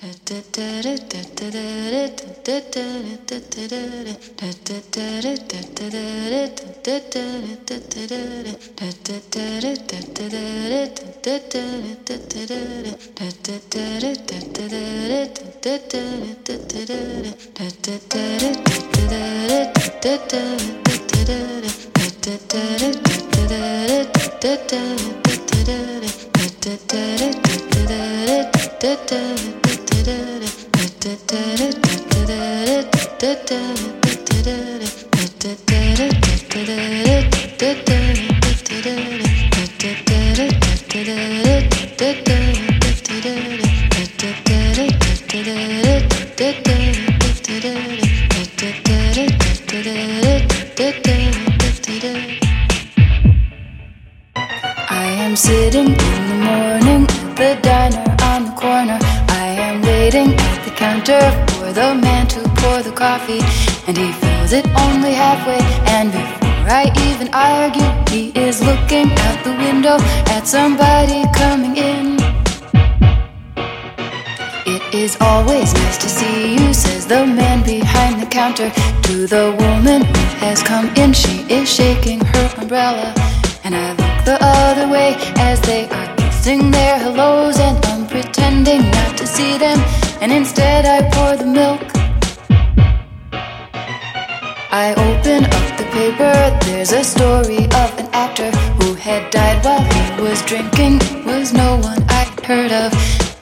I am sitting in the morning the diner on the corner. I am waiting counter for the man to pour the coffee, and he fills it only halfway. And before I even argue, he is looking out the window at somebody coming in. It is always nice to see you, says the man behind the counter to the woman who has come in. She is shaking her umbrella, and I look the other way as they are kissing their hellos, and I'm pretending not to see them, and instead I pour the milk. I open up the paper, there's a story of an actor who had died while he was drinking. It was no one I'd heard of,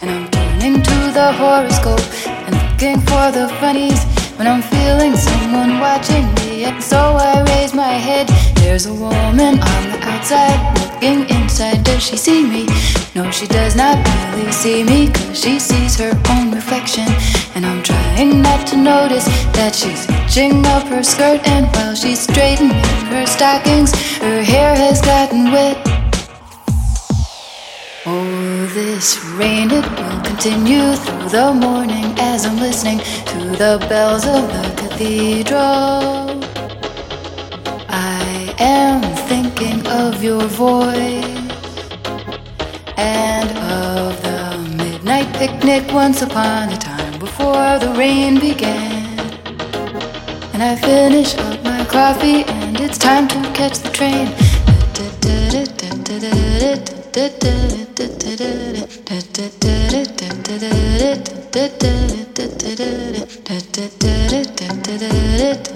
and I'm turning to the horoscope and looking for the funnies when I'm feeling someone watching me. And so I raise my head. There's a woman on the outside looking inside. Does she see me? No, she does not really see me, cause she sees her own reflection. And I'm trying not to notice that she's hitching up her skirt, and while she's straightening her stockings, her hair has gotten wet. Oh, this rain, it will continue through the morning as I'm listening to the bells of the cathedral. Am thinking of your voice and of the midnight picnic once upon a time before the rain began. And I finish up my coffee, and it's time to catch the train.